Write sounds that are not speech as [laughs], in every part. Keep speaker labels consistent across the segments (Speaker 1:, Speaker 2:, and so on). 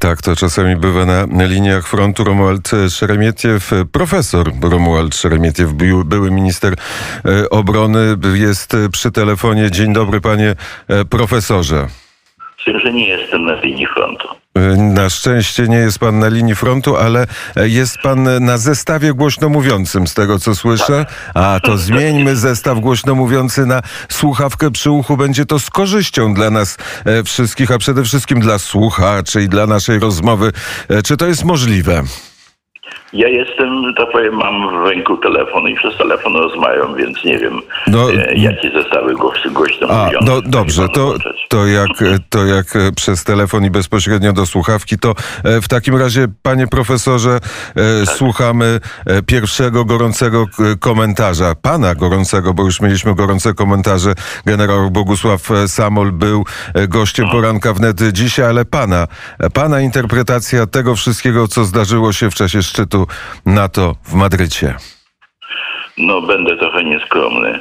Speaker 1: Tak, to czasami bywa na liniach frontu Romuald Szeremietiew, profesor Romuald Szeremietiew, były minister e, obrony, jest przy telefonie. Dzień dobry, panie e, profesorze.
Speaker 2: Myślę, że nie jestem na linii frontu.
Speaker 1: Na szczęście nie jest pan na linii frontu, ale jest pan na zestawie głośno mówiącym, z tego co słyszę. A to zmieńmy zestaw głośno mówiący na słuchawkę przy uchu. Będzie to z korzyścią dla nas e, wszystkich, a przede wszystkim dla słuchaczy i dla naszej rozmowy. E, czy to jest możliwe?
Speaker 2: Ja jestem, tak powiem, mam w ręku telefon i przez telefon rozmawiam, więc nie wiem, no, e, jakie zestawy głośno, głośno
Speaker 1: a, No dobrze, to, to, jak, to jak przez telefon i bezpośrednio do słuchawki, to e, w takim razie, panie profesorze, e, tak. słuchamy pierwszego gorącego komentarza, pana gorącego, bo już mieliśmy gorące komentarze. Generał Bogusław Samol był gościem poranka wnet dzisiaj, ale pana, pana interpretacja tego wszystkiego, co zdarzyło się w czasie szczytu NATO w Madrycie?
Speaker 2: No, będę trochę nieskromny,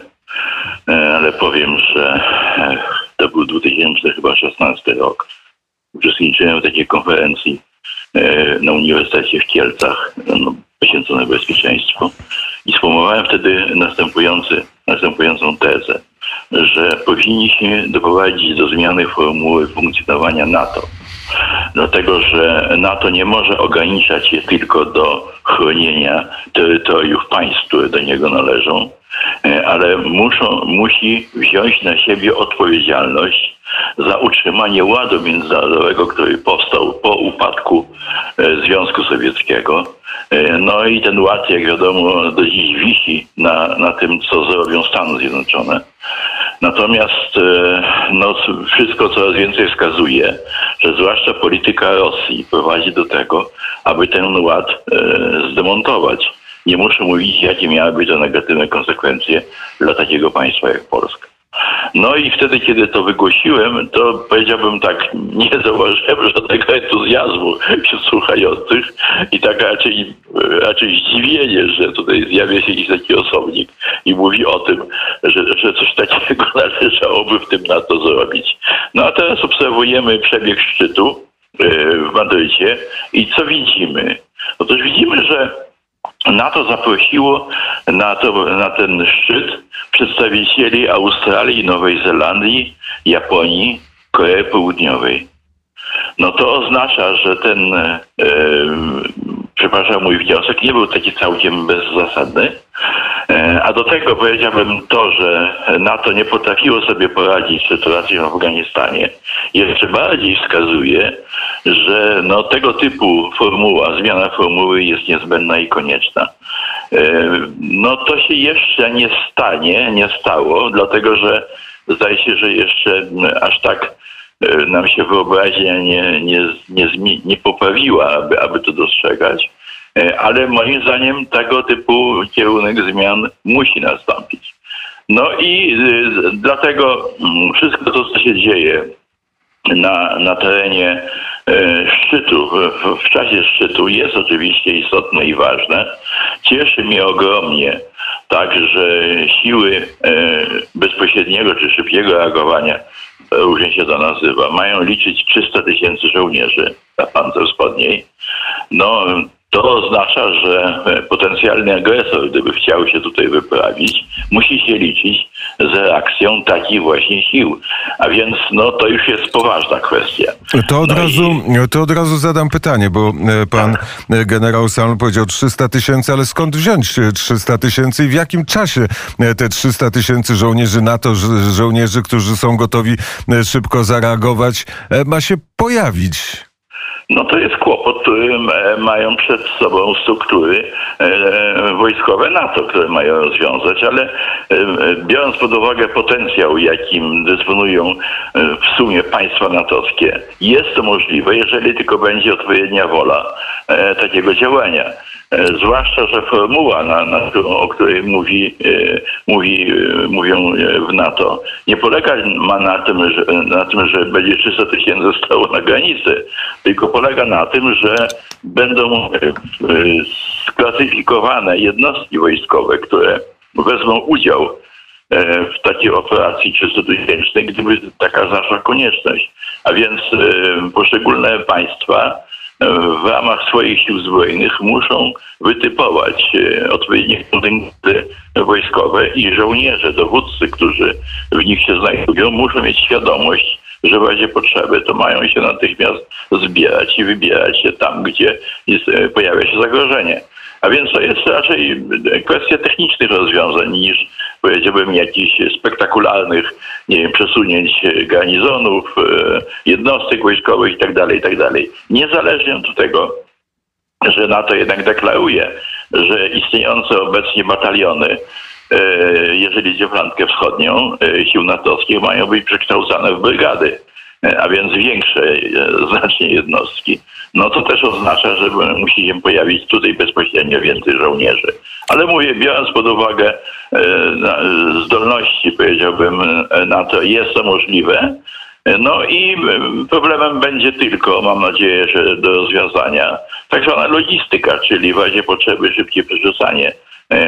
Speaker 2: e, ale powiem, że e, to był 2016 rok. Uczestniczyłem w takiej konferencji e, na Uniwersytecie w Kielcach, no, poświęconej bezpieczeństwu i sformułowałem wtedy następujący, następującą tezę, że powinniśmy doprowadzić do zmiany formuły funkcjonowania NATO dlatego że NATO nie może ograniczać się tylko do chronienia terytoriów państw, które do niego należą, e, ale muszą, musi wziąć na siebie odpowiedzialność za utrzymanie ładu międzynarodowego, który powstał po upadku e, Związku Sowieckiego. E, no i ten ład, jak wiadomo, do dziś wisi na, na tym, co zrobią Stany Zjednoczone. Natomiast e, no, wszystko coraz więcej wskazuje, że zwłaszcza polityka Rosji prowadzi do tego, aby ten ład zdemontować. Nie muszę mówić, jakie miałyby to negatywne konsekwencje dla takiego państwa jak Polska. No i wtedy, kiedy to wygłosiłem, to powiedziałbym tak, nie zauważyłem żadnego entuzjazmu wśród słuchających i tak raczej, raczej zdziwienie, że tutaj zjawia się jakiś taki osobnik i mówi o tym, że, że coś takiego [laughs] należałoby w tym na to zrobić. No a teraz obserwujemy przebieg szczytu e, w Madrycie i co widzimy? Otóż widzimy, że NATO zaprosiło na, to, na ten szczyt przedstawicieli Australii, Nowej Zelandii, Japonii, Korei Południowej. No to oznacza, że ten, e, przepraszam, mój wniosek nie był taki całkiem bezzasadny, e, a do tego powiedziałbym to, że NATO nie potrafiło sobie poradzić z sytuacją w Afganistanie, jeszcze bardziej wskazuje, że no, tego typu formuła, zmiana formuły jest niezbędna i konieczna. E, no to się jeszcze nie stanie, nie stało, dlatego że zdaje się, że jeszcze aż tak e, nam się wyobraźnia nie, nie, nie, nie poprawiła, aby, aby to dostrzegać. E, ale moim zdaniem tego typu kierunek zmian musi nastąpić. No i dlatego wszystko to, co się dzieje na, na terenie szczytu, w, czasie szczytu jest oczywiście istotne i ważne. Cieszy mnie ogromnie tak, że siły e, bezpośredniego czy szybkiego reagowania, różnie się to nazywa, mają liczyć 300 tysięcy żołnierzy na Pance Wschodniej. No, to oznacza, że potencjalny agresor, gdyby chciał się tutaj wyprawić, musi się liczyć z reakcją takich właśnie sił. A więc no, to już jest poważna kwestia.
Speaker 1: To od, no razu, i... to od razu zadam pytanie, bo e, pan tak. generał sam powiedział 300 tysięcy, ale skąd wziąć 300 tysięcy i w jakim czasie e, te 300 tysięcy żołnierzy NATO, żołnierzy, którzy są gotowi szybko zareagować, ma się pojawić?
Speaker 2: No to jest kłopot, który mają przed sobą struktury e, wojskowe NATO, które mają rozwiązać, ale e, biorąc pod uwagę potencjał, jakim dysponują e, w sumie państwa natowskie, jest to możliwe, jeżeli tylko będzie odpowiednia wola takiego działania. Zwłaszcza, że formuła, na, na, o której mówi, mówi, mówią w NATO, nie polega ma na tym, że, na tym, że będzie 300 tysięcy stało na granicy, tylko polega na tym, że będą e, sklasyfikowane jednostki wojskowe, które wezmą udział e, w takiej operacji 300-tysięcznej, gdyby taka zaszła konieczność. A więc e, poszczególne państwa w ramach swoich sił zbrojnych muszą wytypować odpowiednie kontyngenty wojskowe i żołnierze, dowódcy, którzy w nich się znajdują, muszą mieć świadomość, że w razie potrzeby to mają się natychmiast zbierać i wybierać się tam, gdzie jest, pojawia się zagrożenie. A więc to jest raczej kwestia technicznych rozwiązań niż powiedziałbym jakichś spektakularnych nie wiem, przesunięć garnizonów, e, jednostek wojskowych itd., tak itd. Tak Niezależnie od tego, że NATO jednak deklaruje, że istniejące obecnie bataliony e, jeżeli idzie o flankę wschodnią, e, sił natowskich mają być przekształcane w brygady. E, a więc większe e, znacznie jednostki, no to też oznacza, że musi się pojawić tutaj bezpośrednio więcej żołnierzy. Ale mówię, biorąc pod uwagę e, zdolności, powiedziałbym, na to jest to możliwe. No i problemem będzie tylko, mam nadzieję, że do rozwiązania tak zwana logistyka, czyli w razie potrzeby szybkie przerzucanie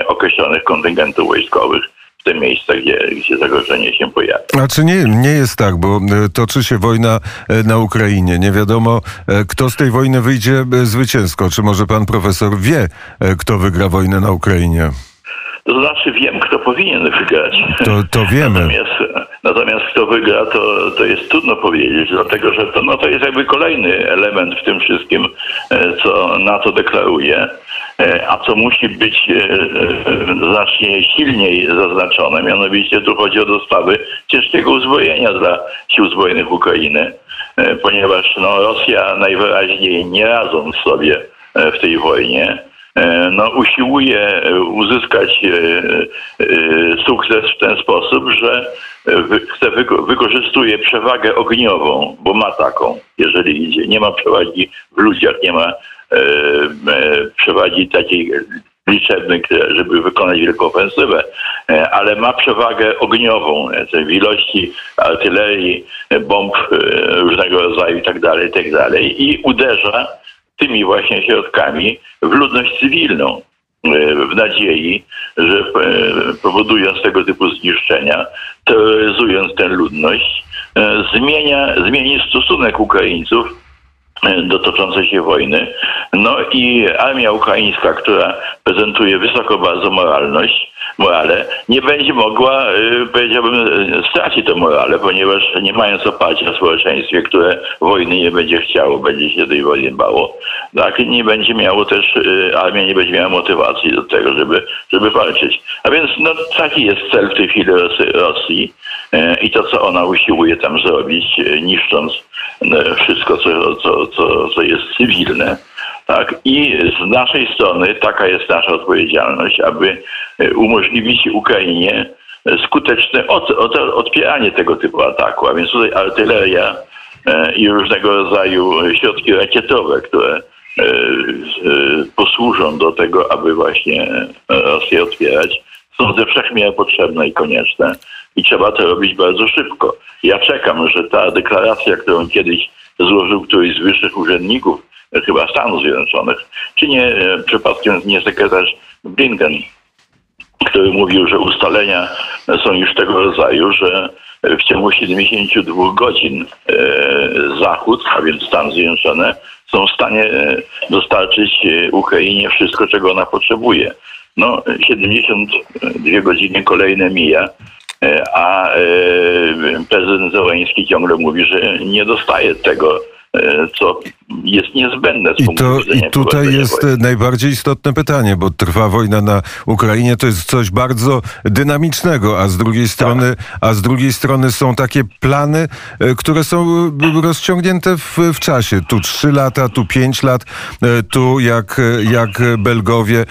Speaker 2: określonych kontyngentów wojskowych te miejsca, gdzie, gdzie zagrożenie się pojawi.
Speaker 1: A czy nie, nie jest tak, bo e, toczy się wojna e, na Ukrainie. Nie wiadomo, e, kto z tej wojny wyjdzie zwycięsko. Czy może pan profesor wie, kto wygra wojnę na Ukrainie?
Speaker 2: To znaczy wiem, kto powinien wygrać.
Speaker 1: To, to wiemy.
Speaker 2: Natomiast, natomiast kto wygra, to, to jest trudno powiedzieć, dlatego że to, no, to jest jakby kolejny element w tym wszystkim, co NATO deklaruje. E, a co musi być e, e, znacznie silniej zaznaczone, mianowicie tu chodzi o dostawy ciężkiego uzbrojenia dla sił zbrojnych Ukrainy, ponieważ no, Rosja najwyraźniej nie radząc sobie w tej wojnie, no, usiłuje uzyskać sukces w ten sposób, że chce, wykorzystuje przewagę ogniową, bo ma taką, jeżeli idzie. Nie ma przewagi w ludziach, nie ma E, e, przewadzi takiej liczebny, żeby wykonać wielką ofensywę, e, ale ma przewagę ogniową w ilości artylerii, bomb różnego rodzaju itd., tak itd. Tak i uderza tymi właśnie środkami w ludność cywilną w nadziei, że powodując tego typu zniszczenia, terroryzując tę ludność, zmienia, zmieni stosunek Ukraińców do toczącej się wojny. No i armia ukraińska, która prezentuje wysoko bardzo moralność, morale, nie będzie mogła, y, powiedziałbym, stracić to morale, ponieważ nie mając oparcia w społeczeństwie, które wojny nie będzie chciało, będzie się tej wojny bało, tak, nie będzie miało też, y, armia nie będzie miała motywacji do tego, żeby, żeby walczyć. A więc no, taki jest cel w tej chwili Rosji y, i to, co ona usiłuje tam zrobić, niszcząc wszystko, co, co, co, co jest cywilne. Tak? I z naszej strony taka jest nasza odpowiedzialność, aby umożliwić Ukrainie skuteczne od, od, odpieranie tego typu ataku, a więc tutaj artyleria e, i różnego rodzaju środki rakietowe, które e, posłużą do tego, aby właśnie Rosję odpierać, są ze wszechmiar potrzebne i konieczne i trzeba to robić bardzo szybko. Ja czekam, że ta deklaracja, którą kiedyś złożył któryś z wyższych urzędników, e, chyba Stanów Zjednoczonych, czy nie e, przypadkiem nie sekretarz Blinken, który mówił, że ustalenia są już tego rodzaju, że w ciągu 72 godzin e, Zachód, a więc Stany Zjednoczone, są w stanie dostarczyć Ukrainie wszystko, czego ona potrzebuje. No, 72 godziny kolejne mija, e, a e, prezydent Zełański ciągle mówi, że nie dostaje tego E, co jest niezbędne.
Speaker 1: I, to, I tutaj jest wojny. najbardziej istotne pytanie, bo trwa wojna na Ukrainie, to jest coś bardzo dynamicznego, a z drugiej strony, tak. a z drugiej strony są takie plany, e, które są e, rozciągnięte w, w czasie. Tu trzy lata, tu pięć lat, tu jak, jak Belgowie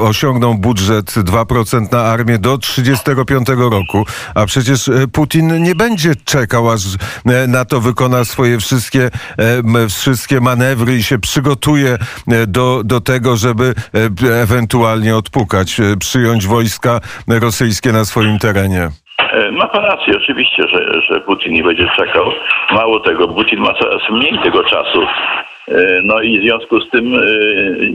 Speaker 1: osiągną budżet 2% na armię do 35 roku, a przecież Putin nie będzie czekał, aż na to wykona swoje wszystkie E, wszystkie manewry i się przygotuje e, do, do tego, żeby e, ewentualnie odpukać, przyjąć wojska rosyjskie na swoim terenie.
Speaker 2: Ma pan rację, oczywiście, że, że Putin nie będzie czekał. Mało tego, Putin ma coraz mniej tego czasu. No i w związku z tym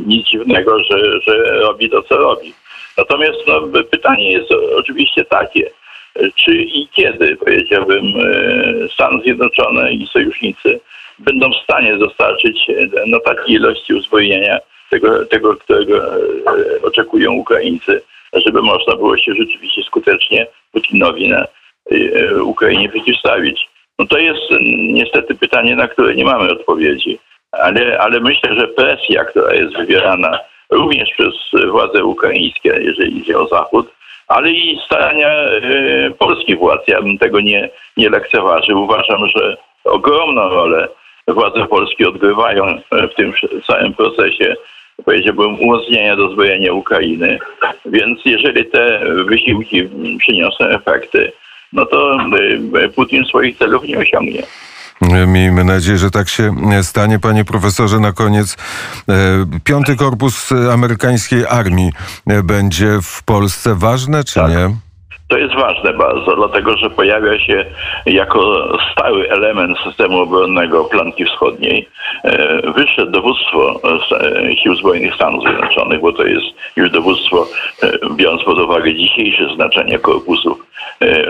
Speaker 2: nic dziwnego, że, że robi to, co robi. Natomiast no, pytanie jest oczywiście takie, e, czy i kiedy, powiedziałbym, e, Stany Zjednoczone i sojusznicy będą w stanie dostarczyć e, no, takiej ilości uzbrojenia, tego, tego którego e, oczekują Ukraińcy, żeby można było się rzeczywiście skutecznie Putinowi na e, Ukrainie przeciwstawić. No to jest niestety pytanie, na które nie mamy odpowiedzi. Ale, ale myślę, że presja, która jest wywierana również przez władze ukraińskie, jeżeli idzie o Zachód, ale i starania polskich władz, ja bym tego nie, nie lekceważył. Uważam, że ogromną rolę władze polskie odgrywają e, w tym całym procesie, powiedziałbym, umocnienia dozbrojenia Ukrainy. Więc jeżeli te wysiłki przyniosą efekty, no to e, Putin swoich celów nie osiągnie.
Speaker 1: Miejmy nadzieję, że tak się stanie. Panie profesorze, na koniec e, piąty korpus amerykańskiej armii e, będzie w Polsce ważne, czy
Speaker 2: Tak.
Speaker 1: nie?
Speaker 2: To jest ważne bardzo, dlatego że pojawia się jako stały element systemu obronnego flanki wschodniej e, wyższe dowództwo e, Sił Zbrojnych Stanów Zjednoczonych, bo to jest już dowództwo, e, biorąc pod uwagę dzisiejsze znaczenie korpusów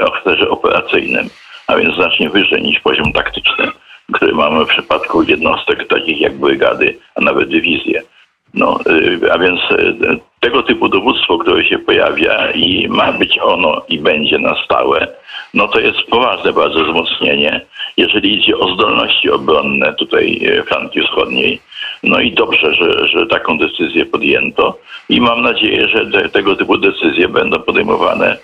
Speaker 2: o charakterze operacyjnym, a więc znacznie wyżej niż poziom taktyczny, który mamy w przypadku jednostek takich jak brygady, a nawet dywizje. No, y, a więc y, tego typu dowództwo, które się pojawia i ma być ono i będzie na stałe, no to jest poważne bardzo wzmocnienie, jeżeli idzie o zdolności obronne tutaj y, flanki wschodniej. No i dobrze, że, że taką decyzję podjęto i mam nadzieję, że te, tego typu decyzje będą podejmowane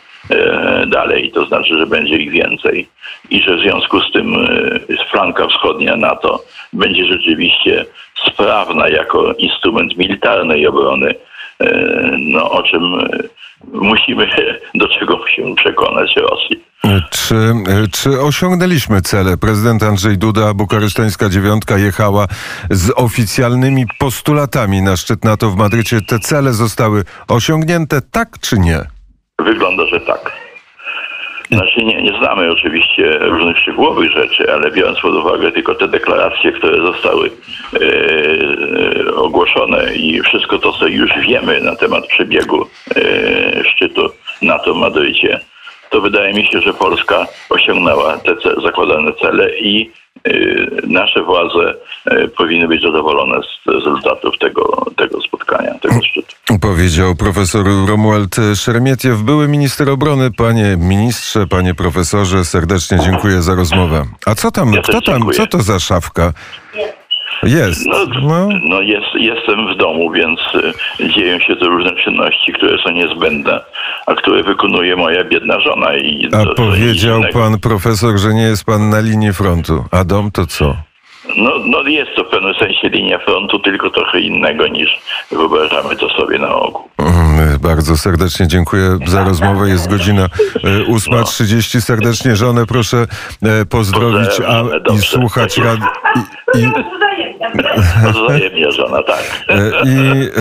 Speaker 2: dalej, to znaczy, że będzie ich więcej i że w związku z tym e, flanka wschodnia NATO będzie rzeczywiście sprawna jako instrument militarnej obrony, e, no, o czym e, musimy, [laughs] do czego musimy przekonać Rosję.
Speaker 1: Czy, czy osiągnęliśmy cele? Prezydent Andrzej Duda, bukaresztańska dziewiątka jechała z oficjalnymi postulatami na szczyt NATO w Madrycie. Te cele zostały osiągnięte, tak czy nie?
Speaker 2: Wygląda, że tak. Znaczy nie, nie znamy oczywiście różnych szczegółowych rzeczy, ale biorąc pod uwagę tylko te deklaracje, które zostały e, ogłoszone i wszystko to, co już wiemy na temat przebiegu e, szczytu NATO w Madrycie, to wydaje mi się, że Polska osiągnęła te zakładane cele i e, nasze władze e, powinny być zadowolone z rezultatów tego, tego spotkania, tego szczytu.
Speaker 1: Powiedział profesor Romuald Szermietiew, były minister obrony. Panie ministrze, panie profesorze, serdecznie dziękuję za rozmowę. A co tam,
Speaker 2: Ja
Speaker 1: kto tam,
Speaker 2: dziękuję.
Speaker 1: co to za szafka? Jest.
Speaker 2: No,
Speaker 1: No.
Speaker 2: no jest, jestem w domu, więc y, dzieją się tu różne czynności, które są niezbędne, a które wykonuje moja biedna żona. I
Speaker 1: A
Speaker 2: to-
Speaker 1: powiedział pan profesor, że nie jest pan na linii frontu. A dom to co?
Speaker 2: No, no jest to w pewnym sensie linia frontu, tylko trochę innego niż wyobrażamy to sobie na ogół.
Speaker 1: Mm, Bardzo serdecznie dziękuję za [laughs] rozmowę. Jest godzina e, 8.30. Serdecznie żonę proszę e, pozdrowić a, i
Speaker 2: dobrze.
Speaker 1: słuchać rad... I, i,
Speaker 2: Wzajemnie żona, tak.
Speaker 1: e, i